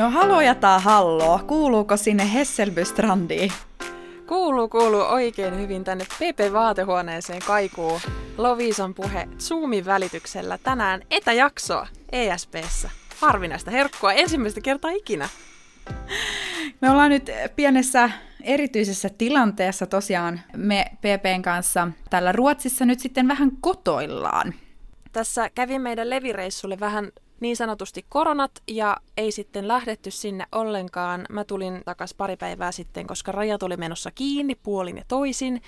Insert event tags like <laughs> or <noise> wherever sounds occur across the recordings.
No halojataa hallo, kuuluuko sinne Hesselbystrandiin? Kuuluu, kuuluu oikein hyvin tänne PP-vaatehuoneeseen kaikuu Lovisan puhe Zoomin välityksellä tänään etäjaksoa ESPssä. Harvinaista herkkua ensimmäistä kertaa ikinä. Me ollaan nyt pienessä erityisessä tilanteessa tosiaan me PPn kanssa täällä Ruotsissa nyt sitten vähän kotoillaan. Tässä kävi meidän levireissulle vähän niin sanotusti koronat ja ei sitten lähdetty sinne ollenkaan. Mä tulin takas pari päivää sitten, koska raja tuli menossa kiinni puolin ja toisin,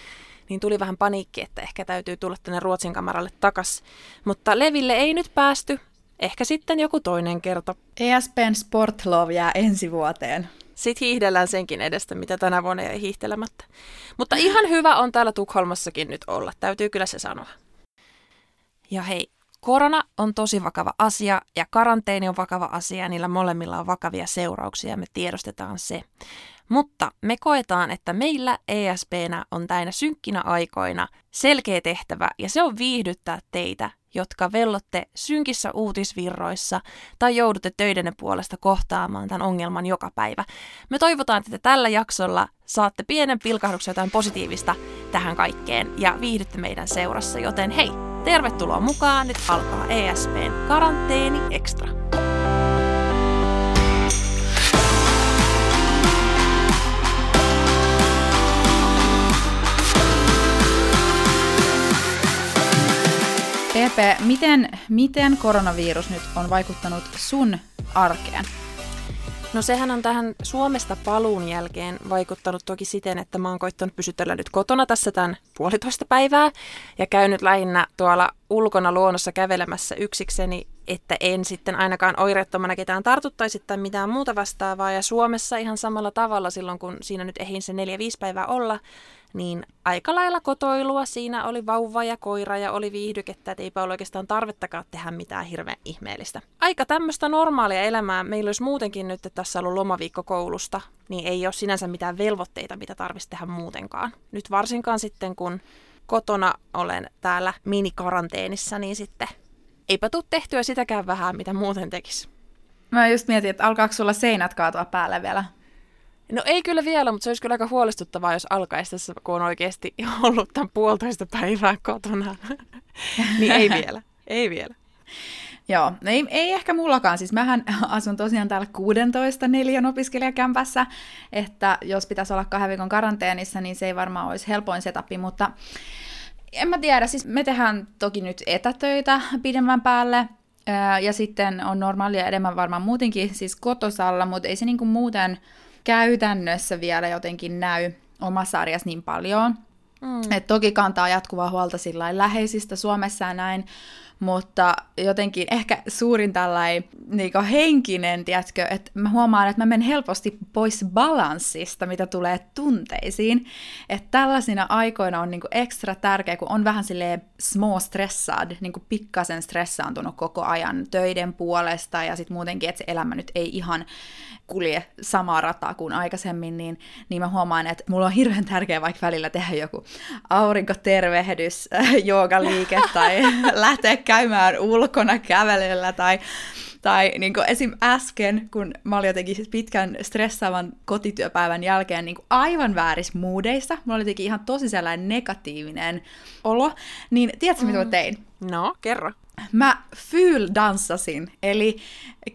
niin tuli vähän paniikki, että ehkä täytyy tulla tänne Ruotsin kamaralle takas. Mutta Leville ei nyt päästy, ehkä sitten joku toinen kerta. ESPN Sportlove jää ensi vuoteen. Sitten hiihdellään senkin edestä, mitä tänä vuonna jäi hiihtelemättä. Mutta ihan hyvä on täällä Tukholmassakin nyt olla, täytyy kyllä se sanoa. Ja hei, Korona on tosi vakava asia ja karanteeni on vakava asia ja niillä molemmilla on vakavia seurauksia ja me tiedostetaan se. Mutta me koetaan, että meillä ESPnä on täynnä synkkinä aikoina selkeä tehtävä ja se on viihdyttää teitä, jotka vellotte synkissä uutisvirroissa tai joudutte töidenne puolesta kohtaamaan tämän ongelman joka päivä. Me toivotaan, että tällä jaksolla saatte pienen pilkahduksen jotain positiivista tähän kaikkeen ja viihdytte meidän seurassa, joten hei, Tervetuloa mukaan, nyt alkaa ESPn Karanteeni Extra. Pepe, miten, miten koronavirus nyt on vaikuttanut sun arkeen? No sehän on tähän Suomesta paluun jälkeen vaikuttanut toki siten, että mä oon koittanut pysytellä nyt kotona tässä tämän puolitoista päivää ja käynyt lähinnä tuolla ulkona luonnossa kävelemässä yksikseni, että en sitten ainakaan oireettomana ketään tartuttaisi tai mitään muuta vastaavaa. Ja Suomessa ihan samalla tavalla silloin, kun siinä nyt ehin se neljä viisi päivää olla, niin aika lailla kotoilua. Siinä oli vauva ja koira ja oli viihdykettä, että eipä ole oikeastaan tarvettakaan tehdä mitään hirveän ihmeellistä. Aika tämmöistä normaalia elämää. Meillä olisi muutenkin nyt, että tässä ollut lomaviikko koulusta, niin ei ole sinänsä mitään velvoitteita, mitä tarvitsisi tehdä muutenkaan. Nyt varsinkaan sitten, kun kotona olen täällä minikaranteenissa, niin sitten eipä tule tehtyä sitäkään vähän, mitä muuten tekisi. Mä just mietin, että alkaako sulla seinät kaatua päälle vielä? No ei kyllä vielä, mutta se olisi kyllä aika huolestuttavaa, jos alkaisi tässä, kun on oikeasti <laughs> ollut tämän puolitoista päivää kotona. <laughs> niin ei vielä, ei vielä. Joo, ei, ei ehkä mullakaan. Siis mähän <laughs> asun tosiaan täällä 16 neljän opiskelijakämpässä, että jos pitäisi olla kahden viikon karanteenissa, niin se ei varmaan olisi helpoin setupi, mutta en mä tiedä, siis me tehdään toki nyt etätöitä pidemmän päälle, ja sitten on normaalia enemmän varmaan muutenkin siis kotosalla, mutta ei se niinku muuten käytännössä vielä jotenkin näy omassa arjessa niin paljon. Mm. Et toki kantaa jatkuvaa huolta sillä läheisistä Suomessa ja näin, mutta jotenkin ehkä suurin tällainen niin henkinen, tiedätkö, että mä huomaan, että mä menen helposti pois balanssista, mitä tulee tunteisiin. Että tällaisina aikoina on niin ekstra tärkeä, kun on vähän silleen small stressad, niin pikkasen stressaantunut koko ajan töiden puolesta ja sitten muutenkin, että se elämä nyt ei ihan kulje samaa rataa kuin aikaisemmin, niin, niin mä huomaan, että mulla on hirveän tärkeää vaikka välillä tehdä joku aurinkotervehdys, <laughs> joogaliike tai <laughs> lähteä käymään ulkona kävelyllä tai tai niin kuin esim. äsken, kun mä olin jotenkin pitkän stressaavan kotityöpäivän jälkeen niin kuin aivan väärissä muudeissa, mulla oli jotenkin ihan tosi sellainen negatiivinen olo, niin tiedätkö mm. mitä mä mm. tein? No, kerro. Mä fyl-danssasin, eli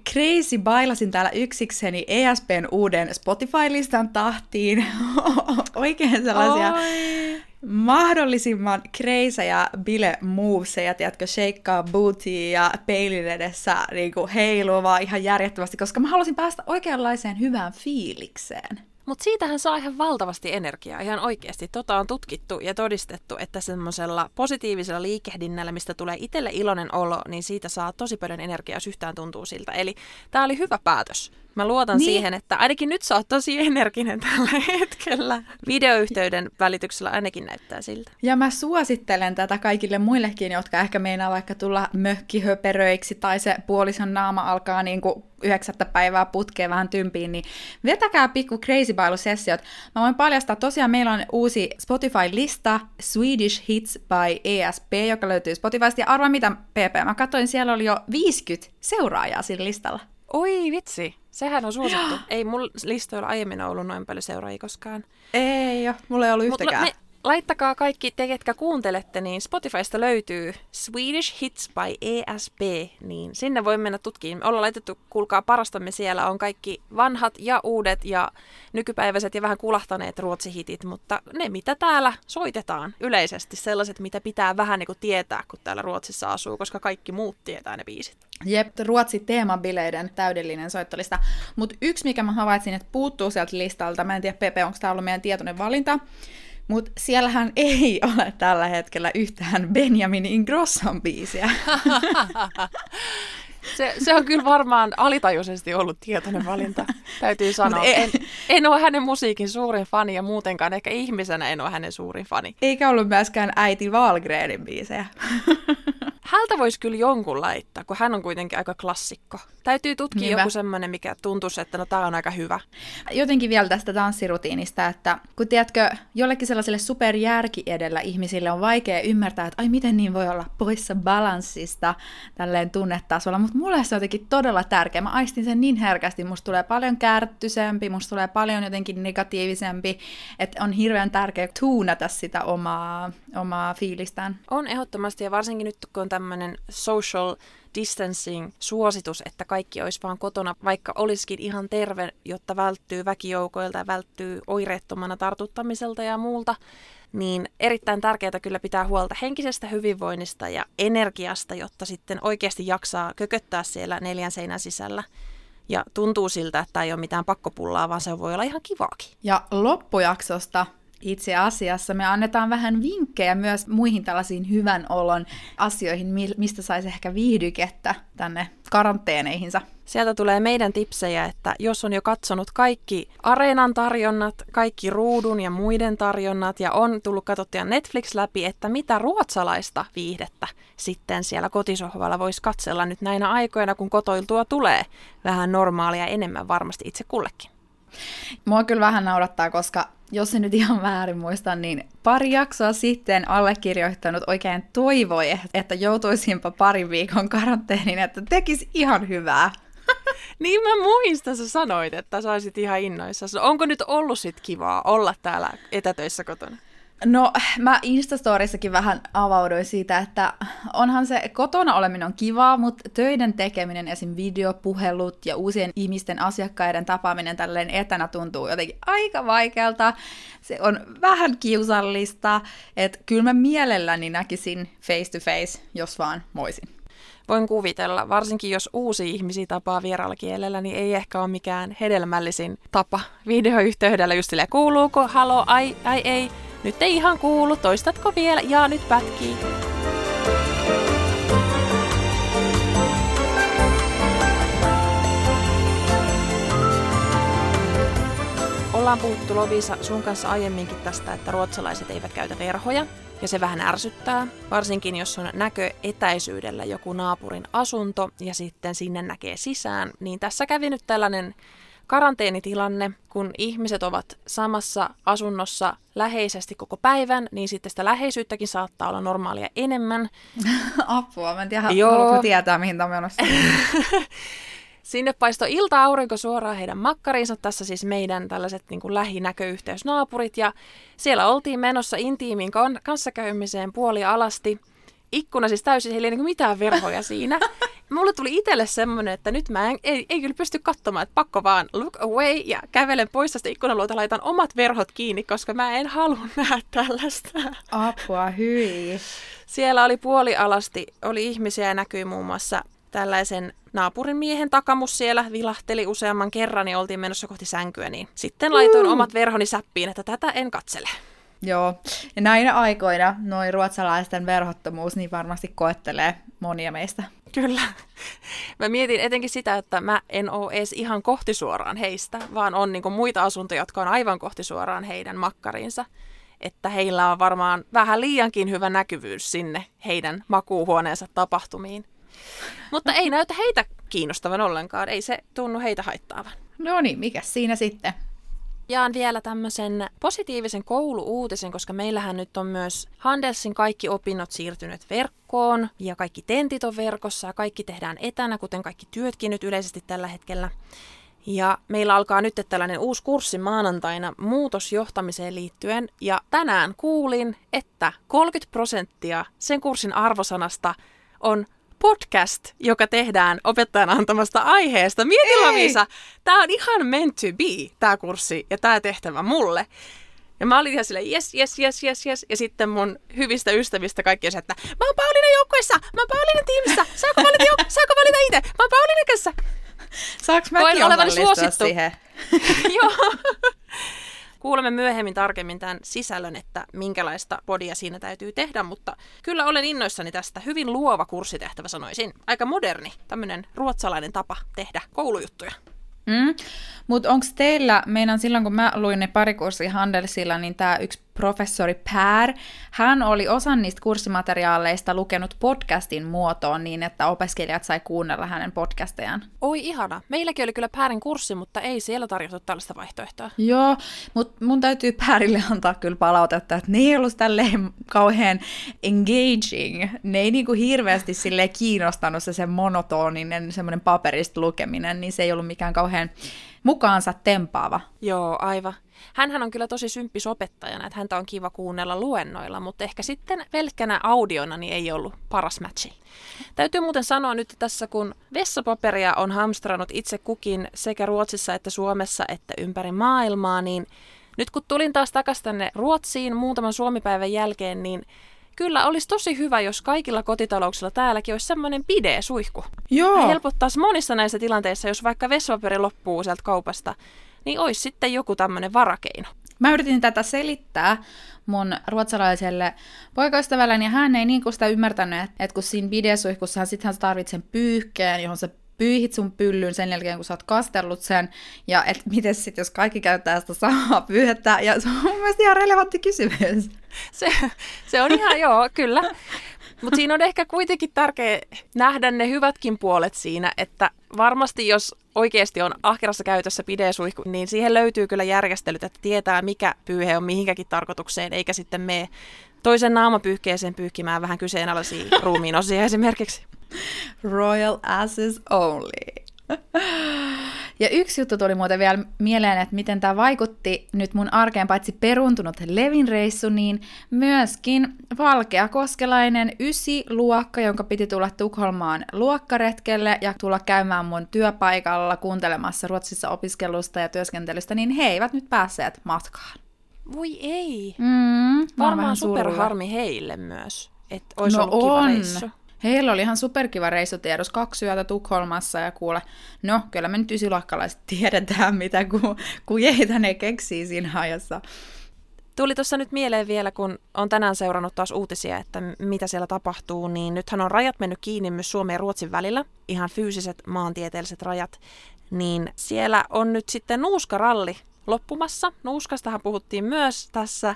crazy bailasin täällä yksikseni ESPn uuden Spotify-listan tahtiin. <laughs> Oikein sellaisia Oi. Mahdollisimman kreisejä bile moveseja, tiedätkö, shakeaa booty ja peilin edessä niin heiluvaa ihan järjettömästi, koska mä halusin päästä oikeanlaiseen hyvään fiilikseen. Mutta siitähän saa ihan valtavasti energiaa, ihan oikeasti. Tota on tutkittu ja todistettu, että semmoisella positiivisella liikehdinnällä, mistä tulee itselle iloinen olo, niin siitä saa tosi paljon energiaa, jos yhtään tuntuu siltä. Eli tämä oli hyvä päätös. Mä luotan niin. siihen, että ainakin nyt sä oot tosi energinen <laughs> tällä hetkellä. Videoyhteyden välityksellä ainakin näyttää siltä. Ja mä suosittelen tätä kaikille muillekin, jotka ehkä meinaa vaikka tulla mökkihöperöiksi tai se puolison naama alkaa niin kuin yhdeksättä päivää putkeen vähän tympiin, niin vetäkää pikku crazy sessiot. Mä voin paljastaa, tosiaan meillä on uusi Spotify-lista Swedish Hits by ESP, joka löytyy Spotifysta. Ja arvaa mitä, PP, mä katsoin, siellä oli jo 50 seuraajaa sillä listalla. Oi vitsi, Sehän on suosittu. <gasps> Ei mulla listoilla aiemmin ollut noin paljon seuraajia koskaan. Ei ole, mulla ei ollut yhtäkään. Mut, me, laittakaa kaikki te, ketkä kuuntelette, niin Spotifysta löytyy Swedish Hits by ESP, niin sinne voi mennä tutkiin. Ollaan laitettu, kuulkaa parastamme siellä, on kaikki vanhat ja uudet ja nykypäiväiset ja vähän kulahtaneet ruotsihitit, mutta ne mitä täällä soitetaan yleisesti, sellaiset mitä pitää vähän niin kuin tietää, kun täällä Ruotsissa asuu, koska kaikki muut tietää ne biisit. Jep, Ruotsi teemabileiden täydellinen soittolista. Mutta yksi, mikä mä havaitsin, että puuttuu sieltä listalta, mä en tiedä Pepe, onko tämä ollut meidän tietoinen valinta, mutta siellähän <laughs> ei ole tällä hetkellä yhtään Benjamin Ingrosson biisiä. <laughs> Se, se on kyllä varmaan alitajuisesti ollut tietoinen valinta, täytyy sanoa. En, en ole hänen musiikin suurin fani ja muutenkaan ehkä ihmisenä en ole hänen suurin fani. Eikä ollut myöskään äiti Valgrenin biisejä. <laughs> Hältä voisi kyllä jonkun laittaa, kun hän on kuitenkin aika klassikko. Täytyy tutkia Niinpä. joku semmoinen, mikä tuntuisi, että no tää on aika hyvä. Jotenkin vielä tästä tanssirutiinista, että kun tiedätkö, jollekin sellaiselle superjärki edellä ihmisille on vaikea ymmärtää, että ai miten niin voi olla poissa balanssista tälleen tunnetasolla, mutta mulle se on jotenkin todella tärkeä. Mä aistin sen niin herkästi, musta tulee paljon kärttysempi, musta tulee paljon jotenkin negatiivisempi, että on hirveän tärkeää tuunata sitä omaa, omaa fiilistään. On ehdottomasti ja varsinkin nyt kun on tämmöinen social distancing-suositus, että kaikki olisi vaan kotona, vaikka olisikin ihan terve, jotta välttyy väkijoukoilta ja välttyy oireettomana tartuttamiselta ja muulta, niin erittäin tärkeää kyllä pitää huolta henkisestä hyvinvoinnista ja energiasta, jotta sitten oikeasti jaksaa kököttää siellä neljän seinän sisällä. Ja tuntuu siltä, että ei ole mitään pakkopullaa, vaan se voi olla ihan kivaakin. Ja loppujaksosta itse asiassa me annetaan vähän vinkkejä myös muihin tällaisiin hyvän olon asioihin, mistä saisi ehkä viihdykettä tänne karanteeneihinsa. Sieltä tulee meidän tipsejä, että jos on jo katsonut kaikki areenan tarjonnat, kaikki ruudun ja muiden tarjonnat ja on tullut katsottua Netflix läpi, että mitä ruotsalaista viihdettä sitten siellä kotisohvalla voisi katsella nyt näinä aikoina, kun kotoiltua tulee vähän normaalia enemmän varmasti itse kullekin. Mua kyllä vähän naurattaa, koska jos se nyt ihan väärin muista, niin pari jaksoa sitten allekirjoittanut oikein toivoi, että joutuisinpa parin viikon karanteeniin, että tekisi ihan hyvää. <laughs> niin mä muistan, sä sanoit, että saisit ihan innoissa. Onko nyt ollut sit kivaa olla täällä etätöissä kotona? No, mä Instastorissakin vähän avauduin siitä, että onhan se kotona oleminen on kivaa, mutta töiden tekeminen, esim. videopuhelut ja uusien ihmisten asiakkaiden tapaaminen tälleen etänä tuntuu jotenkin aika vaikealta. Se on vähän kiusallista, että kyllä mä mielelläni näkisin face to face, jos vaan moisin. Voin kuvitella, varsinkin jos uusi ihmisiä tapaa vieraalla kielellä, niin ei ehkä ole mikään hedelmällisin tapa videoyhteydellä just silleen, kuuluuko, halo, ai, ai, ei, nyt ei ihan kuulu, toistatko vielä? Ja nyt pätkii. Ollaan puhuttu Lovisa sun kanssa aiemminkin tästä, että ruotsalaiset eivät käytä verhoja, ja se vähän ärsyttää, varsinkin jos on näkö etäisyydellä joku naapurin asunto ja sitten sinne näkee sisään, niin tässä kävi nyt tällainen karanteenitilanne, kun ihmiset ovat samassa asunnossa läheisesti koko päivän, niin sitten sitä läheisyyttäkin saattaa olla normaalia enemmän. <laughs> Apua, mä en tiedä, Joo. tietää, mihin tämä on <laughs> Sinne paistoi ilta-aurinko suoraan heidän makkariinsa, tässä siis meidän tällaiset niin kuin lähinäköyhteysnaapurit, ja siellä oltiin menossa intiimiin kanssakäymiseen puoli alasti. Ikkuna siis täysin, heillä ei niin mitään verhoja siinä. Mulle tuli itselle semmoinen, että nyt mä en, ei, ei kyllä pysty katsomaan, että pakko vaan look away ja kävelen pois tästä ikkunaluota, laitan omat verhot kiinni, koska mä en halua <laughs> nähdä tällaista. Apua, hyi. Siellä oli puolialasti, oli ihmisiä ja näkyi muun muassa tällaisen naapurin miehen takamus siellä vilahteli useamman kerran, niin oltiin menossa kohti sänkyä, niin sitten laitoin mm. omat verhoni säppiin, että tätä en katsele. Joo, ja näinä aikoina noin ruotsalaisten verhottomuus niin varmasti koettelee monia meistä. Kyllä. Mä mietin etenkin sitä, että mä en oo edes ihan kohtisuoraan heistä, vaan on niinku muita asuntoja, jotka on aivan kohtisuoraan heidän makkariinsa. Että heillä on varmaan vähän liiankin hyvä näkyvyys sinne heidän makuuhuoneensa tapahtumiin. Mutta ei näytä heitä kiinnostavan ollenkaan, ei se tunnu heitä haittaavan. No niin, mikä siinä sitten? Jaan vielä tämmöisen positiivisen kouluuutisen, koska meillähän nyt on myös Handelsin kaikki opinnot siirtyneet verkkoon ja kaikki tentit on verkossa ja kaikki tehdään etänä, kuten kaikki työtkin nyt yleisesti tällä hetkellä. Ja meillä alkaa nyt tällainen uusi kurssi maanantaina muutosjohtamiseen liittyen. Ja tänään kuulin, että 30 prosenttia sen kurssin arvosanasta on podcast, joka tehdään opettajan antamasta aiheesta. Mieti Ei. Lavisa, tämä on ihan meant to be, tämä kurssi ja tämä tehtävä mulle. Ja mä olin ihan silleen, yes, yes, yes, yes, yes. Ja sitten mun hyvistä ystävistä kaikki että mä oon Pauliina joukkueessa, mä oon Pauliina tiimissä, saako valita, jouk- <laughs> saako valita itse, mä oon Pauliina kanssa. Saanko mäkin olevani suosittu siihen? <laughs> Joo. <laughs> Kuulemme myöhemmin tarkemmin tämän sisällön, että minkälaista podia siinä täytyy tehdä, mutta kyllä olen innoissani tästä. Hyvin luova kurssitehtävä sanoisin. Aika moderni, tämmöinen ruotsalainen tapa tehdä koulujuttuja. Mm. Mutta onko teillä, meinan silloin kun mä luin ne pari kurssia Handelsilla, niin tämä yksi professori Pär, hän oli osan niistä kurssimateriaaleista lukenut podcastin muotoon niin, että opiskelijat sai kuunnella hänen podcastejaan. Oi ihana. Meilläkin oli kyllä Päärin kurssi, mutta ei siellä tarjottu tällaista vaihtoehtoa. Joo, mutta mun täytyy Päärille antaa kyllä palautetta, että ne ei ollut tälleen kauhean engaging. Ne ei niinku hirveästi sille kiinnostanut se, se monotoninen semmoinen paperista lukeminen, niin se ei ollut mikään kauhean mukaansa tempaava. Joo, aivan. Hänhän on kyllä tosi symppis opettajana, että häntä on kiva kuunnella luennoilla, mutta ehkä sitten pelkkänä audiona niin ei ollut paras matchi. Täytyy muuten sanoa nyt tässä, kun vessapaperia on hamstrannut itse kukin sekä Ruotsissa että Suomessa että ympäri maailmaa, niin nyt kun tulin taas takaisin tänne Ruotsiin muutaman suomipäivän jälkeen, niin kyllä olisi tosi hyvä, jos kaikilla kotitalouksilla täälläkin olisi semmoinen pide-suihku. Joo. Helpottaisi monissa näissä tilanteissa, jos vaikka vessapaperi loppuu sieltä kaupasta, niin olisi sitten joku tämmöinen varakeino. Mä yritin tätä selittää mun ruotsalaiselle poikaystävälleni, ja hän ei niin kuin sitä ymmärtänyt, että, että kun siinä bidesuihkussahan sittenhän sä tarvitset sen pyyhkeen, johon sä pyyhit sun pyllyn sen jälkeen, kun sä oot kastellut sen, ja että miten sitten, jos kaikki käyttää sitä samaa pyyhettä, ja se on mun mielestä ihan relevantti kysymys. Se, se on ihan, joo, kyllä. Mutta siinä on ehkä kuitenkin tärkeää nähdä ne hyvätkin puolet siinä, että varmasti jos oikeasti on ahkerassa käytössä pidesuihku, niin siihen löytyy kyllä järjestelyt, että tietää mikä pyyhe on mihinkäkin tarkoitukseen, eikä sitten mene toisen naamapyyhkeeseen pyyhkimään vähän kyseenalaisia <laughs> ruumiin osia esimerkiksi. Royal asses only. Ja yksi juttu tuli muuten vielä mieleen, että miten tämä vaikutti nyt mun arkeen, paitsi peruntunut Levin reissu, niin myöskin valkeakoskelainen ysi luokka, jonka piti tulla Tukholmaan luokkaretkelle ja tulla käymään mun työpaikalla kuuntelemassa Ruotsissa opiskelusta ja työskentelystä, niin he eivät nyt päässeet matkaan. Voi ei. Mm, Varmaan superharmi heille myös, että olisi no ollut kiva on. reissu. Heillä oli ihan superkiva reissutiedos, kaksi yötä Tukholmassa ja kuule, no kyllä me nyt ysiluokkalaiset tiedetään, mitä ku, kujeita ne keksii siinä ajassa. Tuli tuossa nyt mieleen vielä, kun on tänään seurannut taas uutisia, että mitä siellä tapahtuu, niin nythän on rajat mennyt kiinni myös Suomen ja Ruotsin välillä, ihan fyysiset maantieteelliset rajat, niin siellä on nyt sitten nuuskaralli loppumassa. Nuuskastahan puhuttiin myös tässä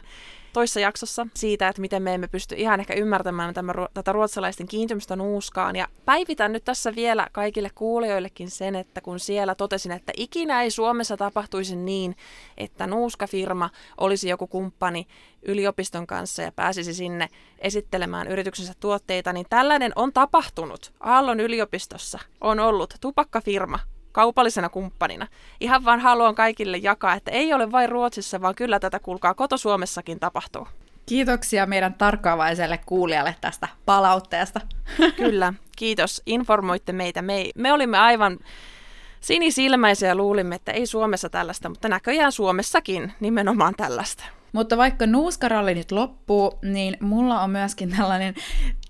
toissa jaksossa siitä, että miten me emme pysty ihan ehkä ymmärtämään tämän, tätä ruotsalaisten kiintymystä nuuskaan. Ja päivitän nyt tässä vielä kaikille kuulijoillekin sen, että kun siellä totesin, että ikinä ei Suomessa tapahtuisi niin, että nuuskafirma olisi joku kumppani yliopiston kanssa ja pääsisi sinne esittelemään yrityksensä tuotteita, niin tällainen on tapahtunut. Aallon yliopistossa on ollut tupakkafirma, kaupallisena kumppanina. Ihan vaan haluan kaikille jakaa, että ei ole vain Ruotsissa, vaan kyllä tätä kuulkaa koto-Suomessakin tapahtuu. Kiitoksia meidän tarkkaavaiselle kuulijalle tästä palautteesta. <laughs> Kyllä, kiitos. Informoitte meitä. Me, me olimme aivan sinisilmäisiä ja luulimme, että ei Suomessa tällaista, mutta näköjään Suomessakin nimenomaan tällaista. Mutta vaikka nuuskaralli nyt loppuu, niin mulla on myöskin tällainen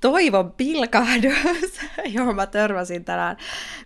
toivon pilkahdus, <laughs> johon mä törmäsin tänään.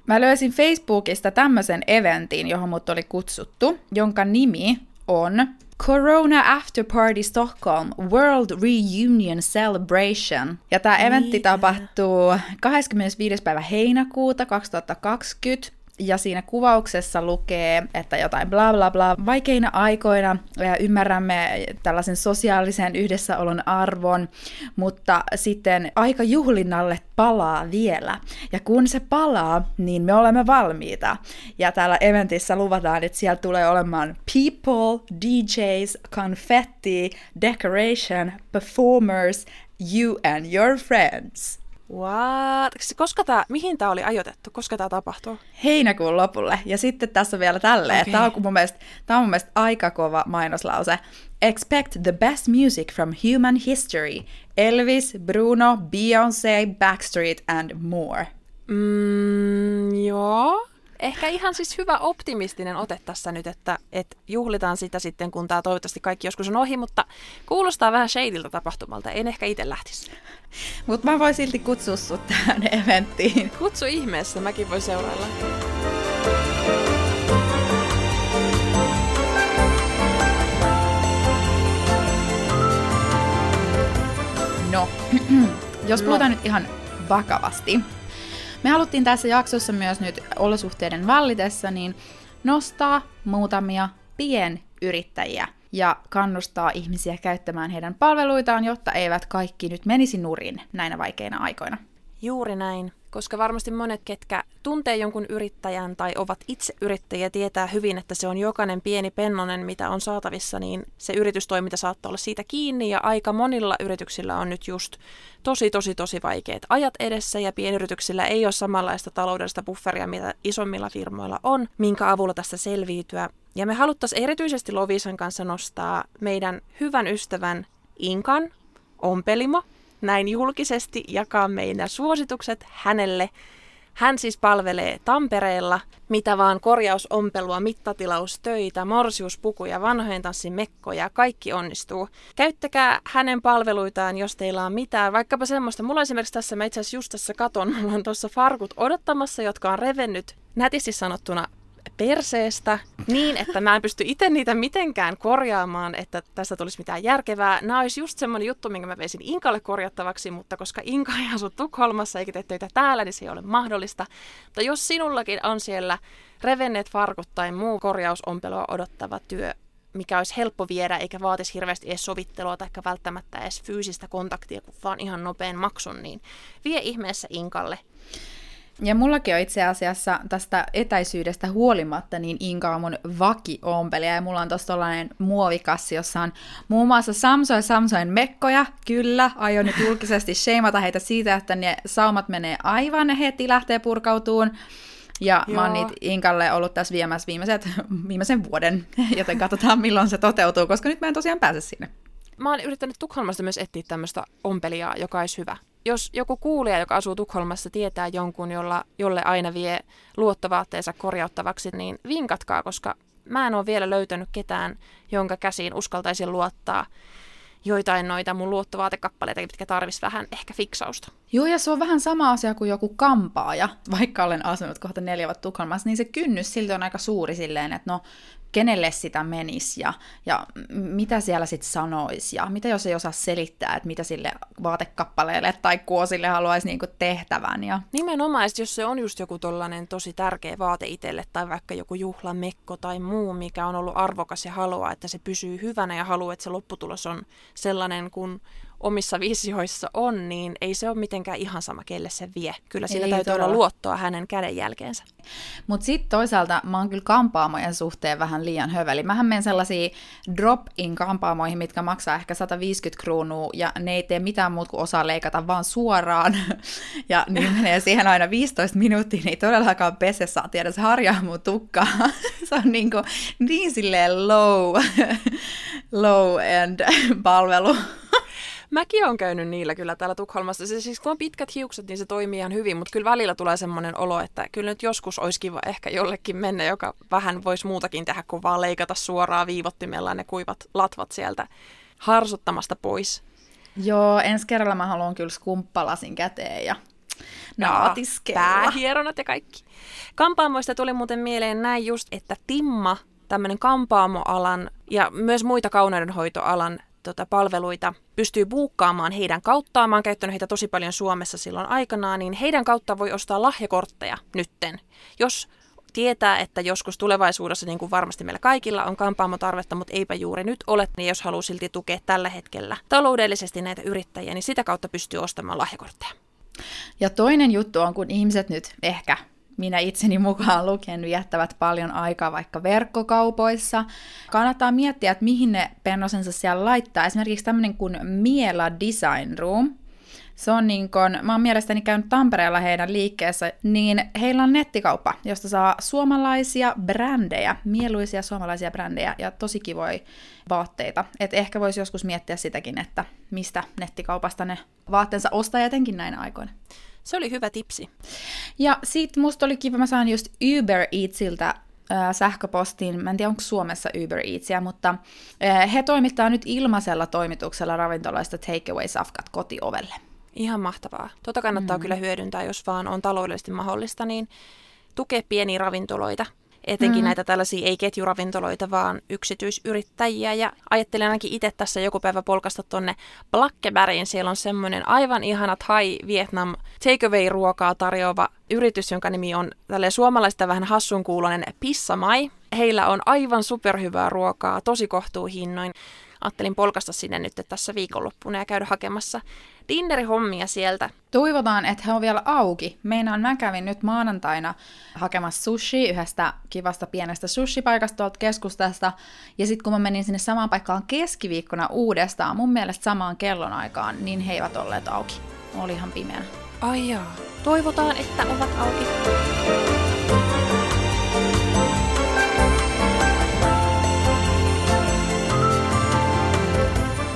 Mä löysin Facebookista tämmöisen eventin, johon mut oli kutsuttu, jonka nimi on Corona After Party Stockholm World Reunion Celebration. Ja tämä eventti tapahtuu 25. päivä heinäkuuta 2020 ja siinä kuvauksessa lukee, että jotain bla bla bla. Vaikeina aikoina ymmärrämme tällaisen sosiaalisen yhdessäolon arvon, mutta sitten aika juhlinnalle palaa vielä. Ja kun se palaa, niin me olemme valmiita. Ja täällä eventissä luvataan, että siellä tulee olemaan people, DJs, confetti, decoration, performers, you and your friends. What? Koska tää, mihin tämä oli ajoitettu? Koska tämä tapahtuu? Heinäkuun lopulle. Ja sitten tässä on vielä tälleen, okay. tämä on mun mielestä, tämä on mun mielestä aika kova mainoslause. Expect the best music from human history. Elvis, Bruno, Beyoncé, Backstreet and more. Mm. Ehkä ihan siis hyvä optimistinen ote tässä nyt, että, että juhlitaan sitä sitten, kun tämä toivottavasti kaikki joskus on ohi, mutta kuulostaa vähän shadeilta tapahtumalta. En ehkä itse lähtisi. Mutta mä voin silti kutsua sut tähän <laughs> eventtiin. Kutsu ihmeessä, mäkin voin seurailla. No, <clears throat> jos puhutaan no. nyt ihan vakavasti, me haluttiin tässä jaksossa myös nyt olosuhteiden vallitessa niin nostaa muutamia pienyrittäjiä ja kannustaa ihmisiä käyttämään heidän palveluitaan, jotta eivät kaikki nyt menisi nurin näinä vaikeina aikoina. Juuri näin koska varmasti monet, ketkä tuntee jonkun yrittäjän tai ovat itse yrittäjiä, tietää hyvin, että se on jokainen pieni pennonen, mitä on saatavissa, niin se yritystoiminta saattaa olla siitä kiinni ja aika monilla yrityksillä on nyt just tosi, tosi, tosi vaikeat ajat edessä ja pienyrityksillä ei ole samanlaista taloudellista bufferia, mitä isommilla firmoilla on, minkä avulla tästä selviytyä. Ja me haluttaisiin erityisesti Lovisan kanssa nostaa meidän hyvän ystävän Inkan, ompelimo, näin julkisesti jakaa meidän suositukset hänelle. Hän siis palvelee Tampereella mitä vaan korjausompelua, mittatilaustöitä, morsiuspukuja, vanhojen tanssin mekkoja, kaikki onnistuu. Käyttäkää hänen palveluitaan, jos teillä on mitään, vaikkapa semmoista. Mulla esimerkiksi tässä, mä itse asiassa just tässä katon, mulla on tuossa farkut odottamassa, jotka on revennyt nätisti sanottuna perseestä niin, että mä en pysty itse niitä mitenkään korjaamaan, että tästä tulisi mitään järkevää. Nämä olisi just semmoinen juttu, minkä mä veisin Inkalle korjattavaksi, mutta koska Inka ei asu Tukholmassa eikä tee töitä täällä, niin se ei ole mahdollista. Mutta jos sinullakin on siellä revenneet farkut tai muu korjausompelua odottava työ, mikä olisi helppo viedä eikä vaatisi hirveästi edes sovittelua tai välttämättä edes fyysistä kontaktia, vaan ihan nopean maksun, niin vie ihmeessä Inkalle. Ja mullakin on itse asiassa tästä etäisyydestä huolimatta, niin Inka on mun vakiompelija, ja mulla on tossa tollanen muovikassi, jossa on muun muassa Samsung Samsung mekkoja, kyllä, aion nyt julkisesti sheimata heitä siitä, että ne saumat menee aivan heti, lähtee purkautuun. Ja Joo. mä oon niitä Inkalle ollut tässä viemässä viimeiset, viimeisen vuoden, joten katsotaan milloin se toteutuu, koska nyt mä en tosiaan pääse sinne. Mä oon yrittänyt Tukholmasta myös etsiä tämmöistä ompelijaa, joka olisi hyvä jos joku kuulija, joka asuu Tukholmassa, tietää jonkun, jolla, jolle aina vie luottovaatteensa korjauttavaksi, niin vinkatkaa, koska mä en ole vielä löytänyt ketään, jonka käsiin uskaltaisin luottaa joitain noita mun luottovaatekappaleita, mitkä tarvis vähän ehkä fiksausta. Joo, ja se on vähän sama asia kuin joku kampaaja, vaikka olen asunut kohta neljä vuotta Tukholmassa, niin se kynnys silti on aika suuri silleen, että no kenelle sitä menisi ja, ja mitä siellä sitten sanoisi ja mitä jos ei osaa selittää, että mitä sille vaatekappaleelle tai kuosille haluaisi niinku tehtävän. Ja... Nimenomaan, jos se on just joku tollainen tosi tärkeä vaate itselle tai vaikka joku juhlamekko tai muu, mikä on ollut arvokas ja haluaa, että se pysyy hyvänä ja haluaa, että se lopputulos on sellainen kuin omissa visioissa on, niin ei se ole mitenkään ihan sama, kelle se vie. Kyllä siinä ei täytyy todella. olla luottoa hänen kädenjälkeensä. Mutta sitten toisaalta mä oon kyllä kampaamojen suhteen vähän liian höveli. Mähän menen sellaisiin drop-in kampaamoihin, mitkä maksaa ehkä 150 kruunua, ja ne ei tee mitään muuta kuin osaa leikata vaan suoraan. <laughs> ja niin menee siihen aina 15 minuuttia, niin todellakaan pese saa tiedä, se harjaa mun tukkaa. <laughs> se on niin, kuin, niin silleen low, <laughs> low end palvelu. Mäkin on käynyt niillä kyllä täällä Tukholmassa. Se, siis kun on pitkät hiukset, niin se toimii ihan hyvin, mutta kyllä välillä tulee semmoinen olo, että kyllä nyt joskus olisi kiva ehkä jollekin mennä, joka vähän voisi muutakin tehdä kuin vaan leikata suoraan viivottimella ne kuivat latvat sieltä harsuttamasta pois. Joo, ensi kerralla mä haluan kyllä skumppalasin käteen ja naatiskella. Päähieronat ja kaikki. Kampaamoista tuli muuten mieleen näin just, että Timma, tämmöinen kampaamoalan ja myös muita kauneudenhoitoalan tota, palveluita pystyy buukkaamaan heidän kauttaan. Mä oon käyttänyt heitä tosi paljon Suomessa silloin aikanaan, niin heidän kautta voi ostaa lahjakortteja nytten. Jos tietää, että joskus tulevaisuudessa, niin kuin varmasti meillä kaikilla on kampaamotarvetta, mutta eipä juuri nyt ole, niin jos haluaa silti tukea tällä hetkellä taloudellisesti näitä yrittäjiä, niin sitä kautta pystyy ostamaan lahjakortteja. Ja toinen juttu on, kun ihmiset nyt ehkä minä itseni mukaan lukien viettävät paljon aikaa vaikka verkkokaupoissa. Kannattaa miettiä, että mihin ne pennosensa siellä laittaa. Esimerkiksi tämmöinen kuin Miela Design Room, Se on niin kun, mä oon mielestäni käynyt Tampereella heidän liikkeessä, niin heillä on nettikauppa, josta saa suomalaisia brändejä, mieluisia suomalaisia brändejä ja tosi kivoja vaatteita. Et ehkä voisi joskus miettiä sitäkin, että mistä nettikaupasta ne vaatteensa ostaa etenkin näinä aikoina. Se oli hyvä tipsi. Ja sit musta oli kiva, mä saan just Uber Eatsiltä äh, sähköpostiin, mä en tiedä onko Suomessa Uber Eatsia, mutta äh, he toimittaa nyt ilmaisella toimituksella ravintolaista takeaway-safkat kotiovelle. Ihan mahtavaa. Tota kannattaa mm. kyllä hyödyntää, jos vaan on taloudellisesti mahdollista, niin tukea pieniä ravintoloita etenkin mm. näitä tällaisia ei ketjuravintoloita, vaan yksityisyrittäjiä. Ja ajattelin ainakin itse tässä joku päivä polkasta tonne Blackberryin. Siellä on semmoinen aivan ihana Thai Vietnam takeaway-ruokaa tarjoava yritys, jonka nimi on tälle suomalaista vähän hassun kuulonen Pissamai. Heillä on aivan superhyvää ruokaa, tosi kohtuuhinnoin ajattelin polkasta sinne nyt tässä viikonloppuna ja käydä hakemassa dinnerihommia sieltä. Toivotaan, että he on vielä auki. Meinaan mä kävin nyt maanantaina hakemassa sushi yhdestä kivasta pienestä sushipaikasta tuolta keskustasta. Ja sitten kun mä menin sinne samaan paikkaan keskiviikkona uudestaan, mun mielestä samaan kellonaikaan, niin he eivät olleet auki. Oli ihan pimeänä. Ai jaa. Toivotaan, että ovat auki.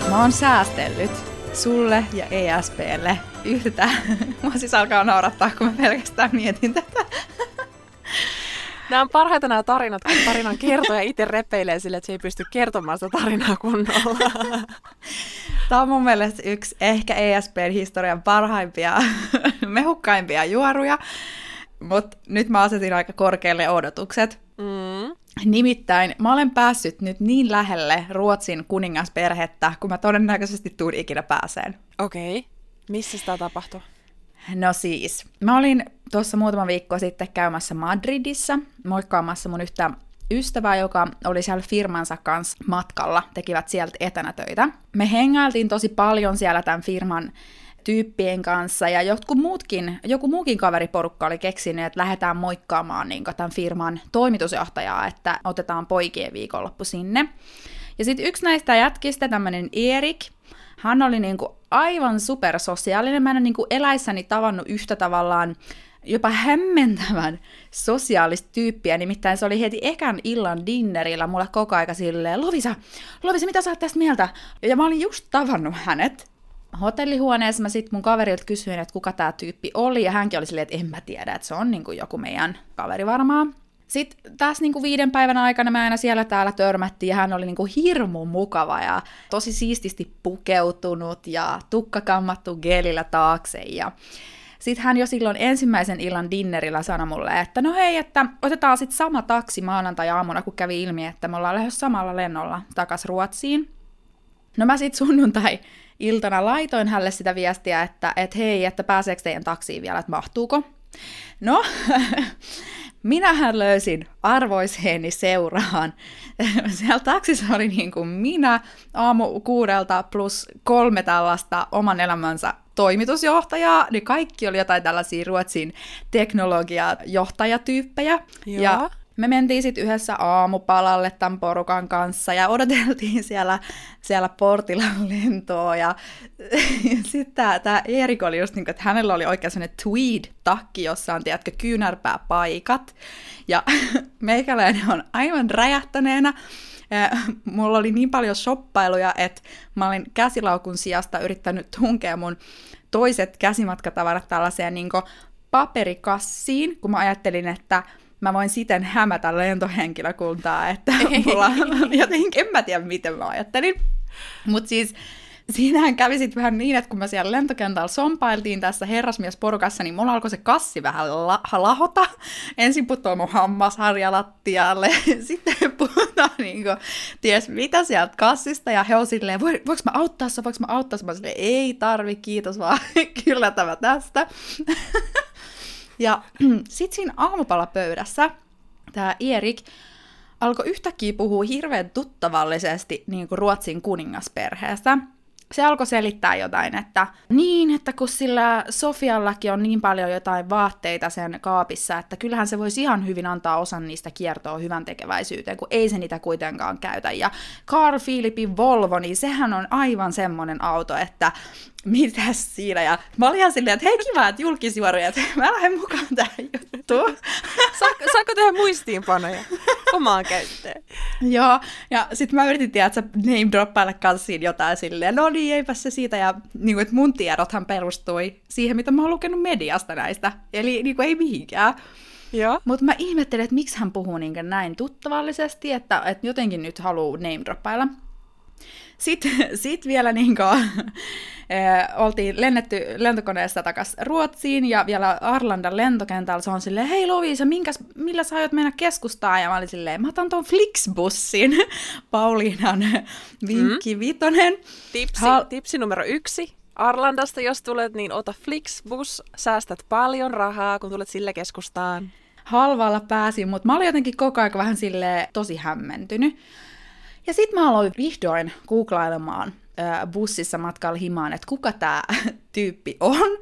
Mä oon säästellyt sulle ja ESPlle yhtä. <laughs> Mä siis alkaa naurattaa, kun mä pelkästään mietin tätä. <laughs> Nämä on parhaita nämä tarinat, kun tarinan kertoja itse repeilee sille, että se ei pysty kertomaan sitä tarinaa kunnolla. <laughs> Tämä on mun mielestä yksi ehkä ESPn historian parhaimpia, mehukkaimpia juoruja, mutta nyt mä asetin aika korkealle odotukset. Mm. Nimittäin mä olen päässyt nyt niin lähelle Ruotsin kuningasperhettä, kun mä todennäköisesti tuun ikinä pääseen. Okei. Okay. Missä sitä tapahtui? No siis, mä olin tuossa muutama viikko sitten käymässä Madridissa, moikkaamassa mun yhtä ystävää, joka oli siellä firmansa kanssa matkalla, tekivät sieltä etänä töitä. Me hengailtiin tosi paljon siellä tämän firman tyyppien kanssa ja jotkut muutkin, joku muukin kaveriporukka oli keksinyt, että lähdetään moikkaamaan niin tämän firman toimitusjohtajaa, että otetaan poikien viikonloppu sinne. Ja sitten yksi näistä jätkistä, tämmöinen Erik, hän oli niin kuin aivan supersosiaalinen. Mä en ole niin kuin eläissäni tavannut yhtä tavallaan jopa hämmentävän sosiaalista tyyppiä, nimittäin se oli heti ekan illan dinnerillä mulle koko aika silleen, Lovisa, Lovisa, mitä sä oot tästä mieltä? Ja mä olin just tavannut hänet, hotellihuoneessa mä sitten mun kaverilta kysyin, että kuka tämä tyyppi oli, ja hänkin oli silleen, että en mä tiedä, että se on niinku joku meidän kaveri varmaan. Sitten taas niinku viiden päivän aikana mä aina siellä täällä törmättiin ja hän oli niinku hirmu mukava ja tosi siististi pukeutunut ja tukka kammattu gelillä taakse ja sitten hän jo silloin ensimmäisen illan dinnerillä sanoi mulle, että no hei, että otetaan sitten sama taksi maanantai-aamuna, kun kävi ilmi, että me ollaan lähes samalla lennolla takas Ruotsiin. No mä sitten sunnuntai iltana laitoin hänelle sitä viestiä, että et hei, että pääseekö teidän taksiin vielä, että mahtuuko. No, <laughs> minähän löysin arvoisheeni seuraan. <laughs> Siellä taksissa oli niin kuin minä aamu kuudelta plus kolme tällaista oman elämänsä toimitusjohtajaa, niin kaikki oli jotain tällaisia Ruotsin teknologiajohtajatyyppejä. Joo. Ja me mentiin sitten yhdessä aamupalalle tämän porukan kanssa ja odoteltiin siellä, siellä portilla lentoa. Ja, <laughs> sitten tämä Erik oli just niin kuin, että hänellä oli oikein sellainen tweed-takki, jossa on, tiedätkö, kyynärpääpaikat. Ja <laughs> meikäläinen on aivan räjähtäneenä. Mulla oli niin paljon shoppailuja, että mä olin käsilaukun sijasta yrittänyt tunkea mun toiset käsimatkatavarat tällaiseen niin paperikassiin, kun mä ajattelin, että mä voin siten hämätä lentohenkilökuntaa, että <laughs> mulla jotenkin, en mä tiedä miten mä ajattelin. Mutta siis siinähän kävi sitten vähän niin, että kun mä siellä lentokentällä sompailtiin tässä herrasmiesporukassa, niin mulla alkoi se kassi vähän la- lahota. Ensin putoaa mun hammasharja lattialle, <laughs> sitten puhutaan niin kuin, ties mitä sieltä kassista, ja he on silleen, Voi, voinko mä auttaa sua, voinko mä auttaa sua? Mä silleen, ei tarvi, kiitos vaan, <laughs> kyllä tämä tästä. Ja <clears throat> sitten siinä aamupalapöydässä tämä Erik alkoi yhtäkkiä puhua hirveän tuttavallisesti niin kuin Ruotsin kuningasperheestä se alkoi selittää jotain, että niin, että kun sillä Sofiallakin on niin paljon jotain vaatteita sen kaapissa, että kyllähän se voisi ihan hyvin antaa osan niistä kiertoa hyvän tekeväisyyteen, kun ei se niitä kuitenkaan käytä. Ja Carl Philipin Volvo, niin sehän on aivan semmoinen auto, että mitäs siinä? Ja mä olin ihan silleen, että hei kiva, että julkisjuoruja, että mä lähden mukaan tähän juttuun. Saako, saako tehdä muistiinpanoja omaan käyttöön? Joo, ja sitten mä yritin tiedä, että name droppailla kanssiin jotain silleen, no niin, eipä se siitä, ja niin kuin, että mun tiedothan perustui siihen, mitä mä oon lukenut mediasta näistä, eli niin kuin, ei mihinkään. Mutta mä ihmettelen, että miksi hän puhuu niin näin tuttavallisesti, että, että jotenkin nyt haluaa name droppailla. Sitten <laughs> sit vielä niin kuin, <laughs> oltiin lennetty lentokoneesta takaisin Ruotsiin ja vielä Arlandan lentokentällä se on silleen, hei Lovisa, minkäs, millä sä aiot mennä keskustaan? Ja mä olin silleen, mä otan ton Flixbussin, <laughs> Pauliinan vinkki mm. vitonen. Tipsi, Hal- tipsi numero yksi. Arlandasta, jos tulet, niin ota Flixbus, säästät paljon rahaa, kun tulet sille keskustaan. Halvalla pääsin, mutta mä olin jotenkin koko ajan vähän sille tosi hämmentynyt. Ja sitten mä aloin vihdoin googlailemaan äh, bussissa matkalla himaan, että kuka tämä <laughs> tyyppi on.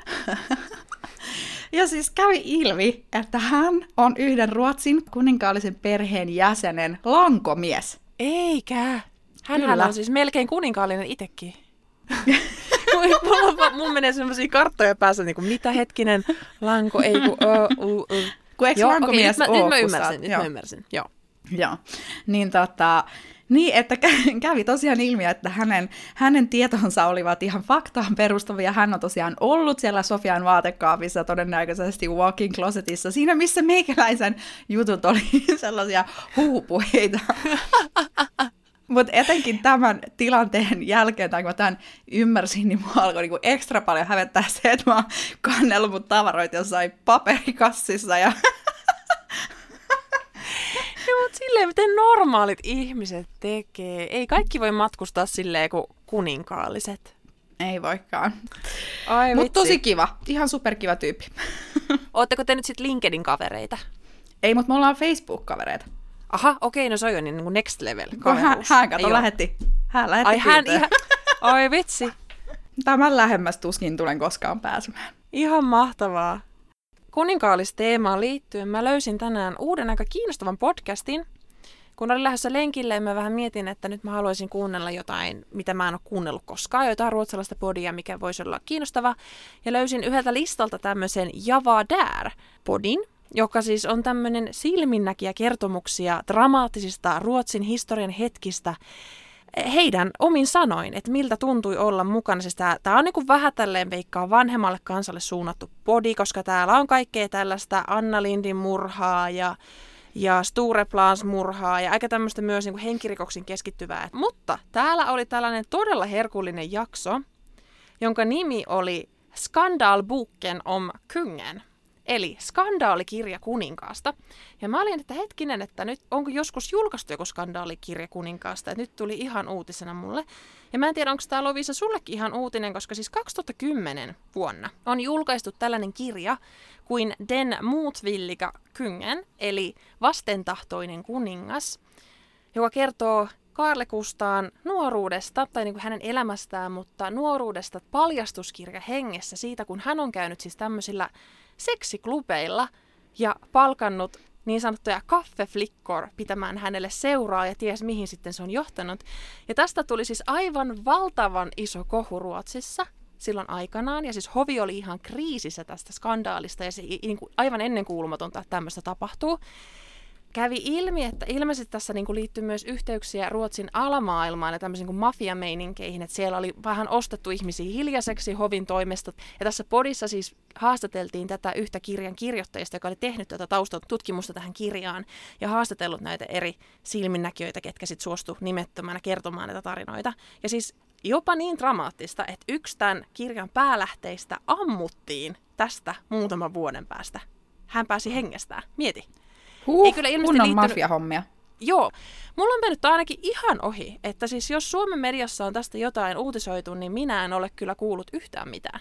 <laughs> ja siis kävi ilmi, että hän on yhden Ruotsin kuninkaallisen perheen jäsenen lankomies. Eikä. Hän on siis melkein kuninkaallinen itekin. <laughs> Mulla, mun menee semmoisia karttoja päässä, niin kuin mitä hetkinen, lanko, ei kun, uh, uh, uh. Kun eikö lankomies okay, nyt, mä, nyt mä ymmärsin, nyt mä ymmärsin, joo. Joo, niin tota, niin, että <laughs> kävi tosiaan ilmi, että hänen, hänen tietonsa olivat ihan faktaan perustuvia. Hän on tosiaan ollut siellä Sofian vaatekaapissa todennäköisesti walking closetissa, siinä missä meikäläisen jutut oli <laughs> sellaisia huupuheita. <laughs> Mutta etenkin tämän tilanteen jälkeen, tai kun mä tämän ymmärsin, niin mua alkoi niinku ekstra paljon hävettää se, että mä oon kannellut mun tavaroita jossain paperikassissa ja silleen, miten normaalit ihmiset tekee. Ei kaikki voi matkustaa silleen kuin kuninkaalliset. Ei voikaan. Mutta tosi kiva. Ihan superkiva tyyppi. <laughs> Ootteko te nyt sitten LinkedIn kavereita? Ei, mutta me ollaan Facebook-kavereita. Aha, okei, no se on jo niin kuin next level. Hän, hän kato lähetti. Hän lähetti Ai, hän ihan... Oi vitsi. Tämän lähemmäs tuskin tulen koskaan pääsemään. Ihan mahtavaa kuninkaallisteemaan liittyen mä löysin tänään uuden aika kiinnostavan podcastin. Kun olin lähdössä lenkille, mä vähän mietin, että nyt mä haluaisin kuunnella jotain, mitä mä en ole kuunnellut koskaan, jotain ruotsalaista podia, mikä voisi olla kiinnostava. Ja löysin yhdeltä listalta tämmöisen Java Där podin, joka siis on tämmöinen silminnäkiä kertomuksia dramaattisista Ruotsin historian hetkistä, heidän omin sanoin, että miltä tuntui olla mukana. Siis tämä on niin vähän tälleen veikkaa vanhemmalle kansalle suunnattu podi, koska täällä on kaikkea tällaista Anna Lindin murhaa ja, ja Stureplans murhaa ja aika tämmöistä myös niin henkirikoksin keskittyvää. Mutta täällä oli tällainen todella herkullinen jakso, jonka nimi oli Skandalboken om kungen eli skandaalikirja kuninkaasta. Ja mä olin, että hetkinen, että nyt onko joskus julkaistu joku skandaalikirja kuninkaasta, että nyt tuli ihan uutisena mulle. Ja mä en tiedä, onko tämä Lovisa sullekin ihan uutinen, koska siis 2010 vuonna on julkaistu tällainen kirja kuin Den Mutvilliga Kungen, eli vastentahtoinen kuningas, joka kertoo Kaarlekustaan nuoruudesta, tai niin kuin hänen elämästään, mutta nuoruudesta paljastuskirja hengessä siitä, kun hän on käynyt siis tämmöisillä seksiklubeilla ja palkannut niin sanottuja kaffeflikkor pitämään hänelle seuraa ja ties mihin sitten se on johtanut. Ja tästä tuli siis aivan valtavan iso kohu Ruotsissa silloin aikanaan. Ja siis Hovi oli ihan kriisissä tästä skandaalista ja se niin kuin aivan ennenkuulumatonta, että tämmöistä tapahtuu kävi ilmi, että ilmeisesti tässä niin kuin liittyy myös yhteyksiä Ruotsin alamaailmaan ja tämmöisiin kuin mafiameininkeihin, että siellä oli vähän ostettu ihmisiä hiljaiseksi hovin toimesta. Ja tässä podissa siis haastateltiin tätä yhtä kirjan kirjoittajista, joka oli tehnyt tätä taustatutkimusta tähän kirjaan ja haastatellut näitä eri silminnäkijöitä, ketkä sitten suostu nimettömänä kertomaan näitä tarinoita. Ja siis jopa niin dramaattista, että yksi tämän kirjan päälähteistä ammuttiin tästä muutaman vuoden päästä. Hän pääsi hengestään. Mieti. Huh, ei kyllä ilmeisesti kunnon liittynyt... mafiahommia. Joo. Mulla on mennyt ainakin ihan ohi, että siis jos Suomen mediassa on tästä jotain uutisoitu, niin minä en ole kyllä kuullut yhtään mitään.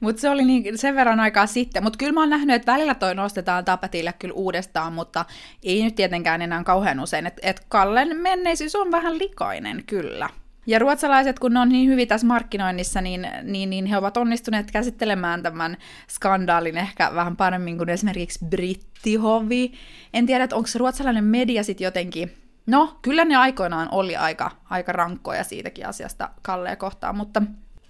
Mutta se oli niin, sen verran aikaa sitten. Mutta kyllä mä oon nähnyt, että välillä toi nostetaan tapetille kyllä uudestaan, mutta ei nyt tietenkään enää kauhean usein. Että et Kallen menneisyys on vähän likainen kyllä. Ja ruotsalaiset, kun ne on niin hyvin tässä markkinoinnissa, niin, niin, niin he ovat onnistuneet käsittelemään tämän skandaalin ehkä vähän paremmin kuin esimerkiksi brittihovi. En tiedä, että onko ruotsalainen media sitten jotenkin... No, kyllä ne aikoinaan oli aika, aika rankkoja siitäkin asiasta Kalleen kohtaan, mutta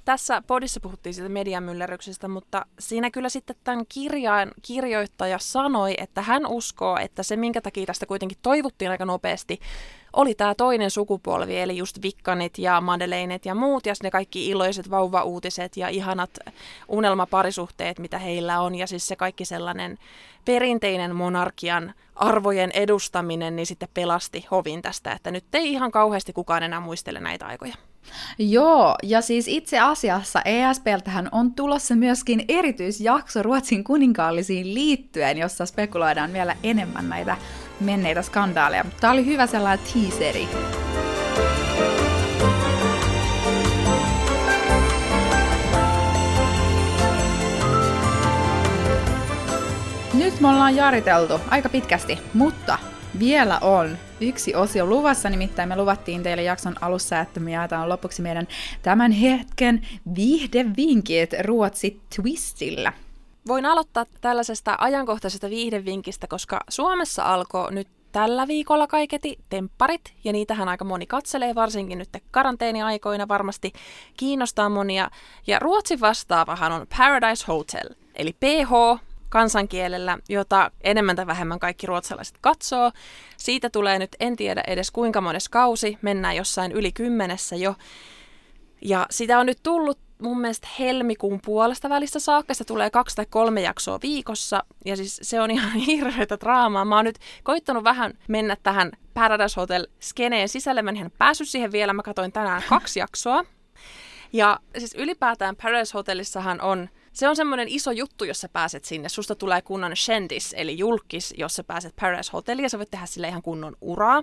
tässä podissa puhuttiin siitä mediamyllerryksestä, mutta siinä kyllä sitten tämän kirjan kirjoittaja sanoi, että hän uskoo, että se minkä takia tästä kuitenkin toivuttiin aika nopeasti, oli tämä toinen sukupolvi, eli just Vikkanit ja Madeleinet ja muut, ja ne kaikki iloiset vauvauutiset ja ihanat unelmaparisuhteet, mitä heillä on, ja siis se kaikki sellainen perinteinen monarkian arvojen edustaminen, niin sitten pelasti hovin tästä, että nyt ei ihan kauheasti kukaan enää muistele näitä aikoja. Joo, ja siis itse asiassa ESPltähän on tulossa myöskin erityisjakso Ruotsin kuninkaallisiin liittyen, jossa spekuloidaan vielä enemmän näitä menneitä skandaaleja. Tämä oli hyvä sellainen teaseri. Nyt me ollaan jariteltu aika pitkästi, mutta vielä on yksi osio luvassa, nimittäin me luvattiin teille jakson alussa, että me jaetaan lopuksi meidän tämän hetken viihdevinkit Ruotsi Twistillä. Voin aloittaa tällaisesta ajankohtaisesta viihdevinkistä, koska Suomessa alkoi nyt tällä viikolla kaiketi tempparit, ja niitähän aika moni katselee, varsinkin nyt karanteeniaikoina varmasti kiinnostaa monia. Ja Ruotsin vastaavahan on Paradise Hotel, eli PH, kansankielellä, jota enemmän tai vähemmän kaikki ruotsalaiset katsoo. Siitä tulee nyt, en tiedä edes kuinka mones kausi, mennään jossain yli kymmenessä jo. Ja sitä on nyt tullut mun mielestä helmikuun puolesta välistä saakka. Se tulee kaksi tai kolme jaksoa viikossa. Ja siis se on ihan <laughs> hirveätä draamaa. Mä oon nyt koittanut vähän mennä tähän Paradise Hotel-skeneen sisälle. Mä en päässyt siihen vielä. Mä katsoin tänään kaksi jaksoa. Ja siis ylipäätään Paradise Hotelissahan on se on semmoinen iso juttu, jos sä pääset sinne. Susta tulee kunnon shendis, eli julkis, jos sä pääset Paradise Hotelliin ja sä voit tehdä sille ihan kunnon uraa.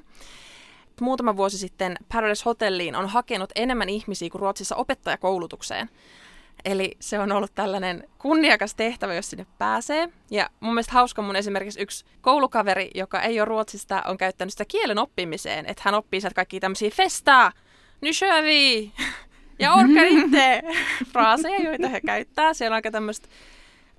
Muutama vuosi sitten Paradise Hotelliin on hakenut enemmän ihmisiä kuin Ruotsissa opettajakoulutukseen. Eli se on ollut tällainen kunniakas tehtävä, jos sinne pääsee. Ja mun mielestä hauska mun esimerkiksi yksi koulukaveri, joka ei ole Ruotsista, on käyttänyt sitä kielen oppimiseen. Että hän oppii sieltä kaikkia tämmöisiä festaa, nu kör vi! Ja orkar inte <laughs> fraaseja, joita he käyttää. Siellä on aika tämmöistä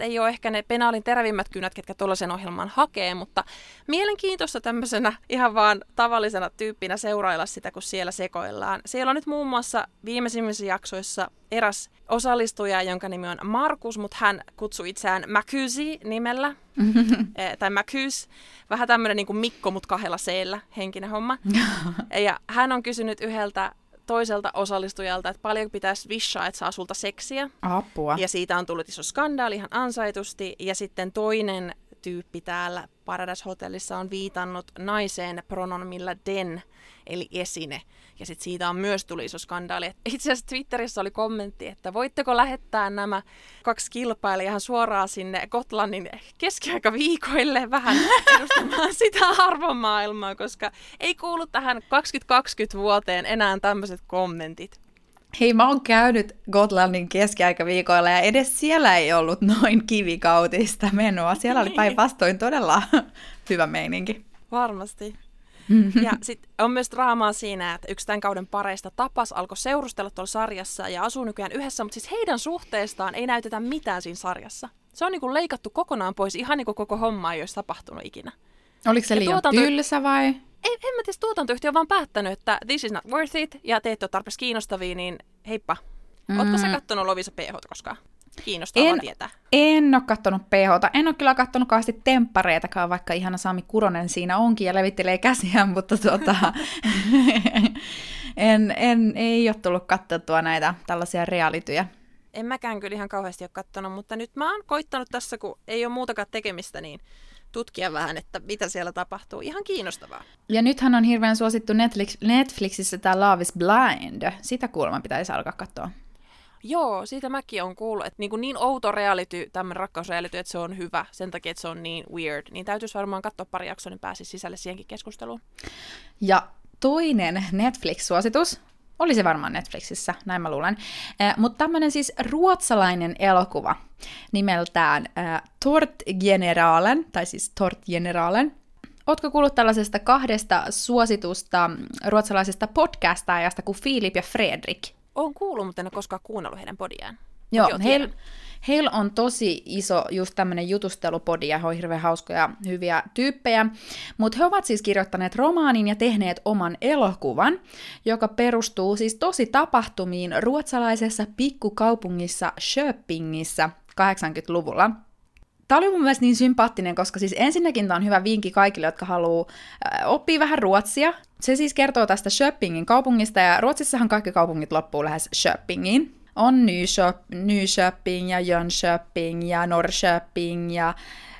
ei ole ehkä ne penaalin terävimmät kynät, ketkä tuollaisen ohjelman hakee, mutta mielenkiintoista tämmöisenä ihan vaan tavallisena tyyppinä seurailla sitä, kun siellä sekoillaan. Siellä on nyt muun muassa viimeisimmissä jaksoissa eräs osallistuja, jonka nimi on Markus, mutta hän kutsui itseään Makysi nimellä, <laughs> eh, tai Makys, vähän tämmöinen niin kuin Mikko, mutta kahdella seellä henkinen homma. <laughs> ja hän on kysynyt yhdeltä toiselta osallistujalta, että paljon pitäisi vishaa, että saa sulta seksiä. Apua. Ja siitä on tullut iso skandaali ihan ansaitusti. Ja sitten toinen tyyppi täällä Paradise Hotellissa on viitannut naiseen pronomilla den, eli esine. Ja sitten siitä on myös tuli iso skandaali. Itse asiassa Twitterissä oli kommentti, että voitteko lähettää nämä kaksi kilpailijaa suoraan sinne Gotlannin keskiaikaviikoille vähän edustamaan <laughs> sitä arvomaailmaa, koska ei kuulu tähän 2020 vuoteen enää tämmöiset kommentit. Hei, mä oon käynyt Gotlandin keskiaikaviikoilla ja edes siellä ei ollut noin kivikautista menoa. Siellä oli päinvastoin todella <laughs> hyvä meininki. Varmasti. Ja sitten on myös draamaa siinä, että yksi tämän kauden pareista tapas alkoi seurustella tuolla sarjassa ja asuu nykyään yhdessä, mutta siis heidän suhteestaan ei näytetä mitään siinä sarjassa. Se on niin kuin leikattu kokonaan pois, ihan niin kuin koko homma ei olisi tapahtunut ikinä. Oliko se liian tuotanto... tylsä vai? Ei, en mä tiedä, tuotantoyhtiö on vaan päättänyt, että this is not worth it, ja te ette ole tarpeeksi kiinnostavia, niin heippa. Mm. Ootko sä kattonut Lovisa PH koskaan? Kiinnostavaa en, tietää. En ole kattonut PH. En ole kyllä kattonut kauheasti temppareitakaan, vaikka ihana Sami Kuronen siinä onkin ja levittelee käsiään, <laughs> mutta tuota, <laughs> en, en, ei ole tullut katsottua näitä tällaisia realityjä. En mäkään kyllä ihan kauheasti ole kattonut, mutta nyt mä oon koittanut tässä, kun ei ole muutakaan tekemistä, niin tutkia vähän, että mitä siellä tapahtuu. Ihan kiinnostavaa. Ja nythän on hirveän suosittu Netflix, Netflixissä tämä Love is Blind. Sitä kuulemma pitäisi alkaa katsoa. Joo, siitä mäkin on kuullut, että niin, kuin niin outo reality, tämmöinen rakkausreality, että se on hyvä sen takia, että se on niin weird. Niin täytyisi varmaan katsoa pari jaksoa, niin pääsisi sisälle siihenkin keskusteluun. Ja toinen Netflix-suositus, oli se varmaan Netflixissä, näin mä luulen. Eh, Mutta tämmöinen siis ruotsalainen elokuva nimeltään äh, Tort Generalen, tai siis Tort Generalen. Ootko kuullut tällaisesta kahdesta suositusta ruotsalaisesta podcastaajasta kuin Filip ja Fredrik? Oon kuullut, mutta en ole koskaan kuunnellut heidän podiaan. Joo, heillä Heillä on tosi iso just tämmöinen jutustelupodi ja he on hirveän hauskoja, hyviä tyyppejä. Mutta he ovat siis kirjoittaneet romaanin ja tehneet oman elokuvan, joka perustuu siis tosi tapahtumiin ruotsalaisessa pikkukaupungissa Schöpingissä 80-luvulla. Tämä oli mun mielestä niin sympaattinen, koska siis ensinnäkin tämä on hyvä vinkki kaikille, jotka haluaa oppia vähän ruotsia. Se siis kertoo tästä Schöppingin kaupungista, ja Ruotsissahan kaikki kaupungit loppuu lähes Schöppingiin. On Nyköping ja Jönköping ja Norrköping ja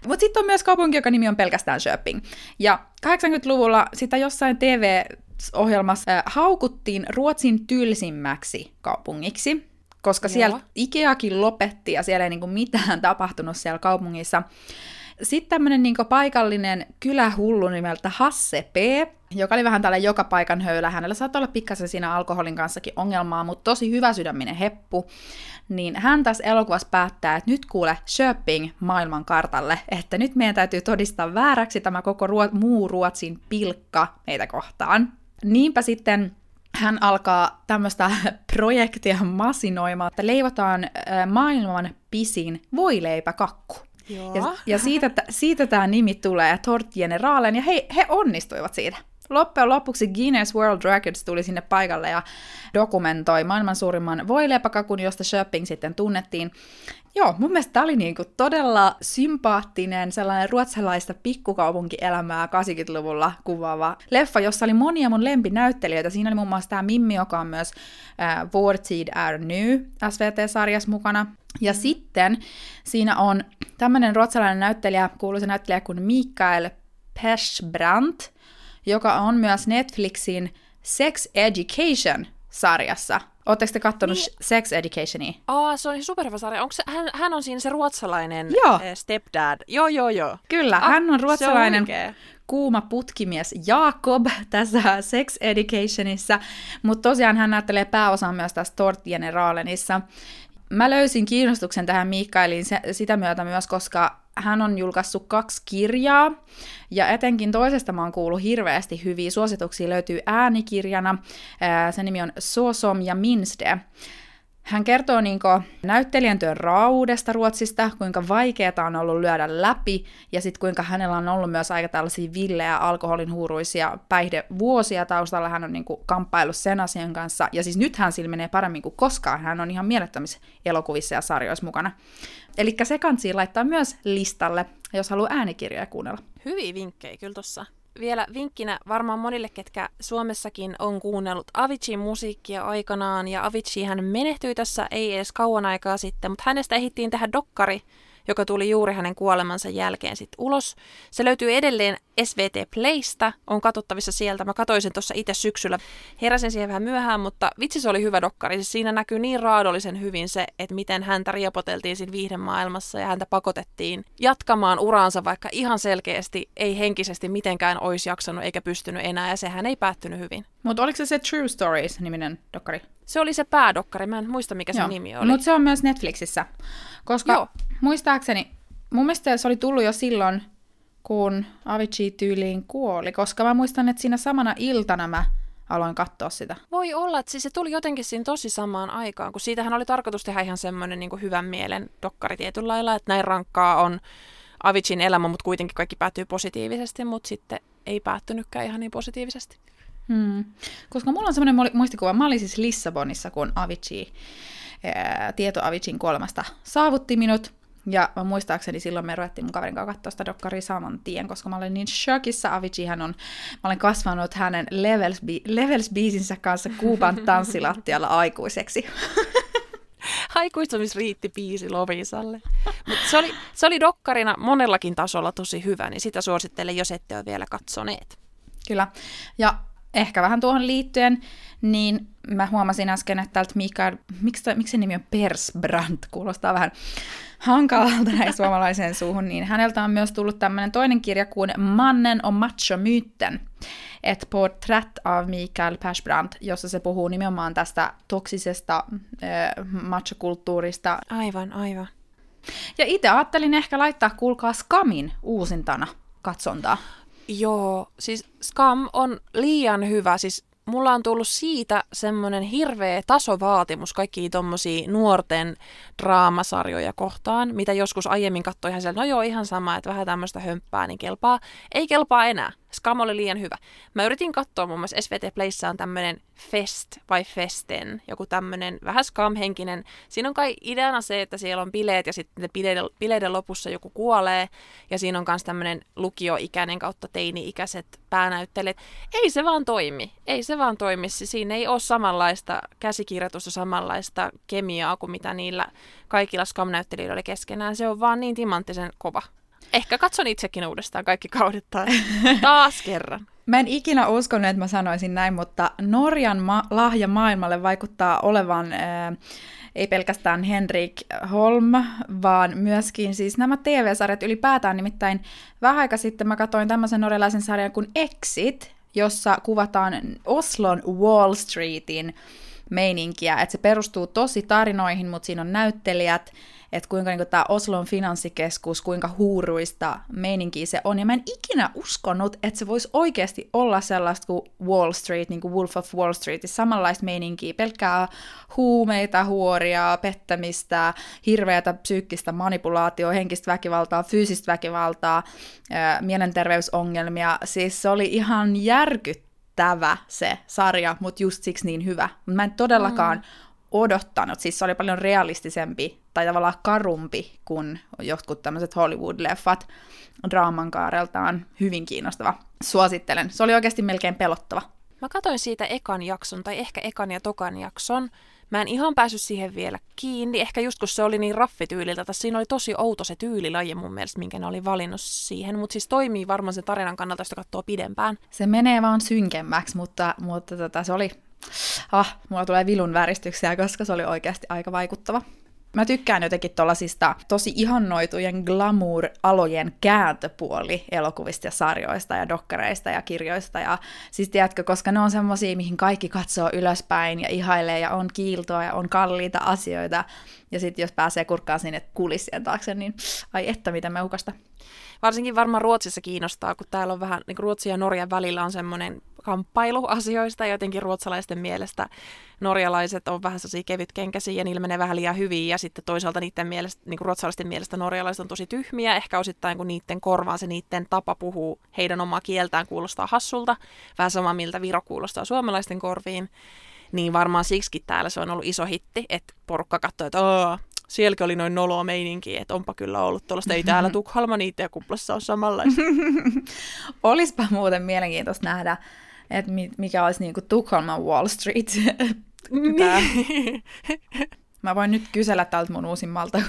mutta sitten on myös kaupunki, joka nimi on pelkästään Schöping. Ja 80-luvulla sitä jossain TV-ohjelmassa äh, haukuttiin Ruotsin tylsimmäksi kaupungiksi koska Joo. siellä Ikeakin lopetti ja siellä ei niinku mitään tapahtunut siellä kaupungissa. Sitten tämmöinen niinku paikallinen kylähullu nimeltä Hasse P., joka oli vähän tällä joka paikan höylä. Hänellä saattaa olla pikkasen siinä alkoholin kanssakin ongelmaa, mutta tosi hyvä sydäminen heppu. Niin hän tässä elokuvassa päättää, että nyt kuule Schöping maailman kartalle, että nyt meidän täytyy todistaa vääräksi tämä koko ruo- muu Ruotsin pilkka meitä kohtaan. Niinpä sitten hän alkaa tämmöistä <laughs> projektia masinoimaan, että leivotaan maailman pisin voileipäkakku. Joo. Ja, ja siitä, siitä tämä nimi tulee, Tort Generalen, ja he, he onnistuivat siitä. Loppujen lopuksi Guinness World Records tuli sinne paikalle ja dokumentoi maailman suurimman voileipäkakun, josta Shopping sitten tunnettiin. Joo, mun mielestä tämä oli niinku todella sympaattinen, sellainen ruotsalaista pikkukaupunkielämää 80-luvulla kuvaava leffa, jossa oli monia mun lempinäyttelijöitä. Siinä oli muun muassa tämä Mimmi, joka on myös äh, Vår tid är nu SVT-sarjassa mukana. Ja sitten siinä on tämmöinen ruotsalainen näyttelijä, kuuluisa näyttelijä kuin Mikael Persbrandt, joka on myös Netflixin Sex Education-sarjassa. Oletteko te kattonut niin. Sex Educationia? Aa, se on superhyvä sarja. Onko se, hän, hän on siinä se ruotsalainen joo. Eh, stepdad? Joo, joo, joo. Kyllä, ah, hän on ruotsalainen on kuuma putkimies Jakob tässä Sex Educationissa, mutta tosiaan hän näyttelee pääosan myös tässä Tort Generalenissa. Mä löysin kiinnostuksen tähän Mikaeliin sitä myötä myös, koska hän on julkaissut kaksi kirjaa, ja etenkin toisesta mä oon kuullut hirveästi hyviä suosituksia, löytyy äänikirjana, sen nimi on Sosom ja Minste. Hän kertoo niin näyttelijän työn rauudesta Ruotsista, kuinka vaikeaa on ollut lyödä läpi, ja sitten kuinka hänellä on ollut myös aika tällaisia villejä, alkoholin huuruisia päihdevuosia taustalla. Hän on niin kuin kamppailut sen asian kanssa, ja siis nyt hän menee paremmin kuin koskaan. Hän on ihan mielettömissä elokuvissa ja sarjoissa mukana. Eli se kansi laittaa myös listalle, jos haluaa äänikirjoja kuunnella. Hyviä vinkkejä kyllä tuossa vielä vinkkinä varmaan monille, ketkä Suomessakin on kuunnellut Avicii musiikkia aikanaan, ja Avicii hän menehtyi tässä ei edes kauan aikaa sitten, mutta hänestä ehittiin tehdä dokkari, joka tuli juuri hänen kuolemansa jälkeen sitten ulos. Se löytyy edelleen SVT Playsta, on katsottavissa sieltä. Mä katoisin tuossa itse syksyllä. Heräsin siihen vähän myöhään, mutta vitsi se oli hyvä dokkari. Siis siinä näkyy niin raadollisen hyvin se, että miten häntä riepoteltiin siinä viihdemaailmassa ja häntä pakotettiin jatkamaan uraansa, vaikka ihan selkeästi ei henkisesti mitenkään olisi jaksanut eikä pystynyt enää, ja sehän ei päättynyt hyvin. Mutta oliko se se True Stories-niminen dokkari? Se oli se päädokkari, mä en muista mikä Joo. se nimi oli. Mutta se on myös Netflixissä, koska Joo. Muistaakseni, mun mielestä se oli tullut jo silloin, kun Avicii tyyliin kuoli, koska mä muistan, että siinä samana iltana mä aloin katsoa sitä. Voi olla, että siis se tuli jotenkin siinä tosi samaan aikaan, kun siitähän oli tarkoitus tehdä ihan semmoinen niin hyvän mielen dokkari tietyllä lailla, että näin rankkaa on Avicin elämä, mutta kuitenkin kaikki päättyy positiivisesti, mutta sitten ei päättynytkään ihan niin positiivisesti. Hmm. Koska mulla on semmoinen muistikuva, mä olin siis Lissabonissa, kun Avicii, ää, tieto Avicin kuolemasta saavutti minut. Ja mä muistaakseni silloin me ruvettiin mun kaverin kanssa katsoa sitä dokkaria saman tien, koska mä olin niin shockissa. Avicii hän on, mä olen kasvanut hänen Levels, Levels-biisinsä kanssa Kuuban tanssilattialla aikuiseksi. <laughs> Aikuistumisriitti biisi Lovisalle. Mut se, oli, se oli dokkarina monellakin tasolla tosi hyvä, niin sitä suosittelen, jos ette ole vielä katsoneet. Kyllä. Ja ehkä vähän tuohon liittyen, niin mä huomasin äsken, että täältä Mikael, miksi, miksi se nimi on Persbrand, kuulostaa vähän hankalalta näin <laughs> suomalaiseen suuhun, niin häneltä on myös tullut tämmöinen toinen kirja kuin Mannen on macho myytten, et porträtt av Mikael Persbrandt, jossa se puhuu nimenomaan tästä toksisesta äh, machokulttuurista. Aivan, aivan. Ja itse ajattelin ehkä laittaa, kuulkaa Skamin uusintana katsontaa. Joo, siis Scam on liian hyvä. Siis mulla on tullut siitä semmoinen hirveä tasovaatimus kaikkiin tommosia nuorten draamasarjoja kohtaan, mitä joskus aiemmin katsoi ihan siellä, no joo, ihan sama, että vähän tämmöistä hömppää, niin kelpaa. Ei kelpaa enää. Scam oli liian hyvä. Mä yritin katsoa muun muassa SVT Playssa on tämmönen Fest vai Festen, joku tämmönen vähän Scam-henkinen. Siinä on kai ideana se, että siellä on bileet ja sitten bileiden, bileiden lopussa joku kuolee. Ja siinä on myös tämmönen lukioikäinen kautta teini-ikäiset päänäyttelijät. Ei se vaan toimi. Ei se vaan toimi. Siinä ei ole samanlaista käsikirjoitusta, samanlaista kemiaa kuin mitä niillä kaikilla Scam-näyttelijöillä oli keskenään. Se on vaan niin timanttisen kova. Ehkä katson itsekin uudestaan kaikki kaudet <laughs> taas kerran. Mä en ikinä uskonut, että mä sanoisin näin, mutta Norjan ma- lahja maailmalle vaikuttaa olevan ää, ei pelkästään Henrik Holm, vaan myöskin siis nämä TV-sarjat ylipäätään. Nimittäin vähän aika sitten mä katsoin tämmöisen norjalaisen sarjan kuin Exit, jossa kuvataan Oslon Wall Streetin meininkiä, että se perustuu tosi tarinoihin, mutta siinä on näyttelijät, että kuinka niin tämä Oslon finanssikeskus, kuinka huuruista meininkiä se on. Ja mä en ikinä uskonut, että se voisi oikeasti olla sellaista kuin Wall Street, niin kuin Wolf of Wall Street, samanlaista meininkiä, pelkkää huumeita, huoria, pettämistä, hirveätä psyykkistä manipulaatioa, henkistä väkivaltaa, fyysistä väkivaltaa, mielenterveysongelmia. Siis se oli ihan järkyttävä se sarja, mutta just siksi niin hyvä. Mä en todellakaan mm odottanut. Siis se oli paljon realistisempi tai tavallaan karumpi kuin jotkut tämmöiset Hollywood-leffat draaman kaareltaan. Hyvin kiinnostava. Suosittelen. Se oli oikeasti melkein pelottava. Mä katsoin siitä ekan jakson, tai ehkä ekan ja tokan jakson. Mä en ihan päässyt siihen vielä kiinni, ehkä just kun se oli niin raffityyliltä, että siinä oli tosi outo se tyylilaji mun mielestä, minkä ne oli valinnut siihen, mutta siis toimii varmaan sen tarinan kannalta, jos katsoo pidempään. Se menee vaan synkemmäksi, mutta, mutta tota, se oli ah, mulla tulee vilun väristyksiä, koska se oli oikeasti aika vaikuttava. Mä tykkään jotenkin tollasista tosi ihannoitujen glamour-alojen kääntöpuoli elokuvista ja sarjoista ja dokkareista ja kirjoista. Ja siis tiedätkö, koska ne on semmosia, mihin kaikki katsoo ylöspäin ja ihailee ja on kiiltoa ja on kalliita asioita. Ja sitten jos pääsee kurkkaan sinne kulissien taakse, niin ai että mitä meukasta. Varsinkin varmaan Ruotsissa kiinnostaa, kun täällä on vähän, niin Ruotsin ja Norjan välillä on semmoinen kamppailu asioista. Jotenkin ruotsalaisten mielestä norjalaiset on vähän sellaisia kevytkenkäisiä ja niillä menee vähän liian hyvin. Ja sitten toisaalta niiden mielestä, niin kuin ruotsalaisten mielestä norjalaiset on tosi tyhmiä. Ehkä osittain kun niiden korvaan se niiden tapa puhuu heidän omaa kieltään kuulostaa hassulta. Vähän sama miltä Viro kuulostaa suomalaisten korviin. Niin varmaan siksi täällä se on ollut iso hitti, että porukka katsoo, että sielläkin oli noin noloa meininkiä, että onpa kyllä ollut tuollaista. Ei täällä Tukholma niitä ja kuplassa ole samanlaista. <laughs> Olispa muuten mielenkiintoista nähdä, että mikä olisi niinku Tukholman Wall Street. <laughs> Niin. Mä voin nyt kysellä tältä mun uusimmalta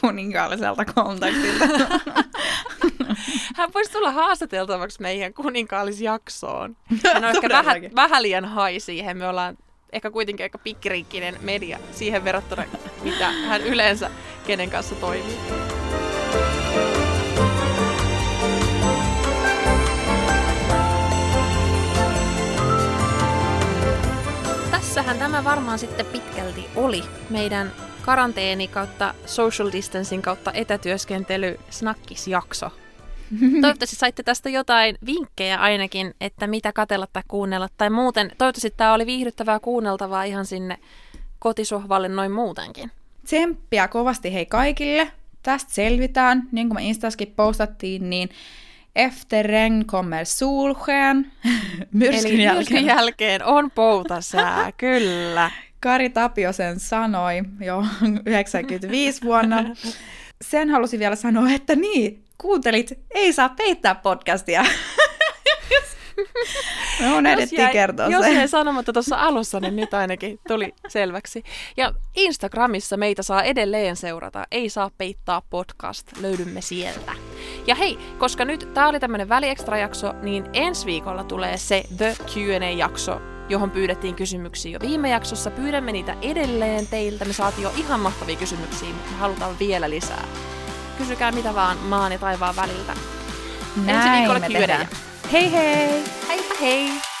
kuninkaalliselta kontaktilta. <laughs> Hän voisi tulla haastateltavaksi meidän kuninkaallisjaksoon. Hän on ehkä vähän, vähän liian hai siihen. Me ollaan ehkä kuitenkin aika pikkiriikkinen media siihen verrattuna, mitä hän yleensä kenen kanssa toimii. Tässähän tämä varmaan sitten pitkälti oli meidän karanteeni kautta social distancing kautta etätyöskentely snakkisjakso. <laughs> Toivottavasti saitte tästä jotain vinkkejä ainakin, että mitä katella tai kuunnella. Tai muuten, toivottavasti tämä oli viihdyttävää kuunneltavaa ihan sinne kotisohvalle noin muutenkin. Tsemppiä kovasti hei kaikille. Tästä selvitään, niin kuin me Instaskin postattiin, niin Efter regn kommer solsken. <laughs> myrskyn Eli jälkeen. jälkeen on poutasää, <laughs> kyllä. Kari Tapiosen sanoi jo <laughs> 95 vuonna. Sen halusin vielä sanoa, että niin, kuuntelit Ei saa peittää podcastia. Me unohdettiin kertoa Jos ei sanomatta tuossa alussa, niin nyt ainakin tuli selväksi. Ja Instagramissa meitä saa edelleen seurata. Ei saa peittaa podcast. Löydymme sieltä. Ja hei, koska nyt tämä oli tämmöinen väliekstra-jakso, niin ensi viikolla tulee se The Q&A-jakso, johon pyydettiin kysymyksiä jo viime jaksossa. Pyydämme niitä edelleen teiltä. Me saatiin jo ihan mahtavia kysymyksiä, mutta me halutaan vielä lisää kysykää mitä vaan maan ja taivaan väliltä. Näin Ensi viikolla me Hei hei! Hei hei!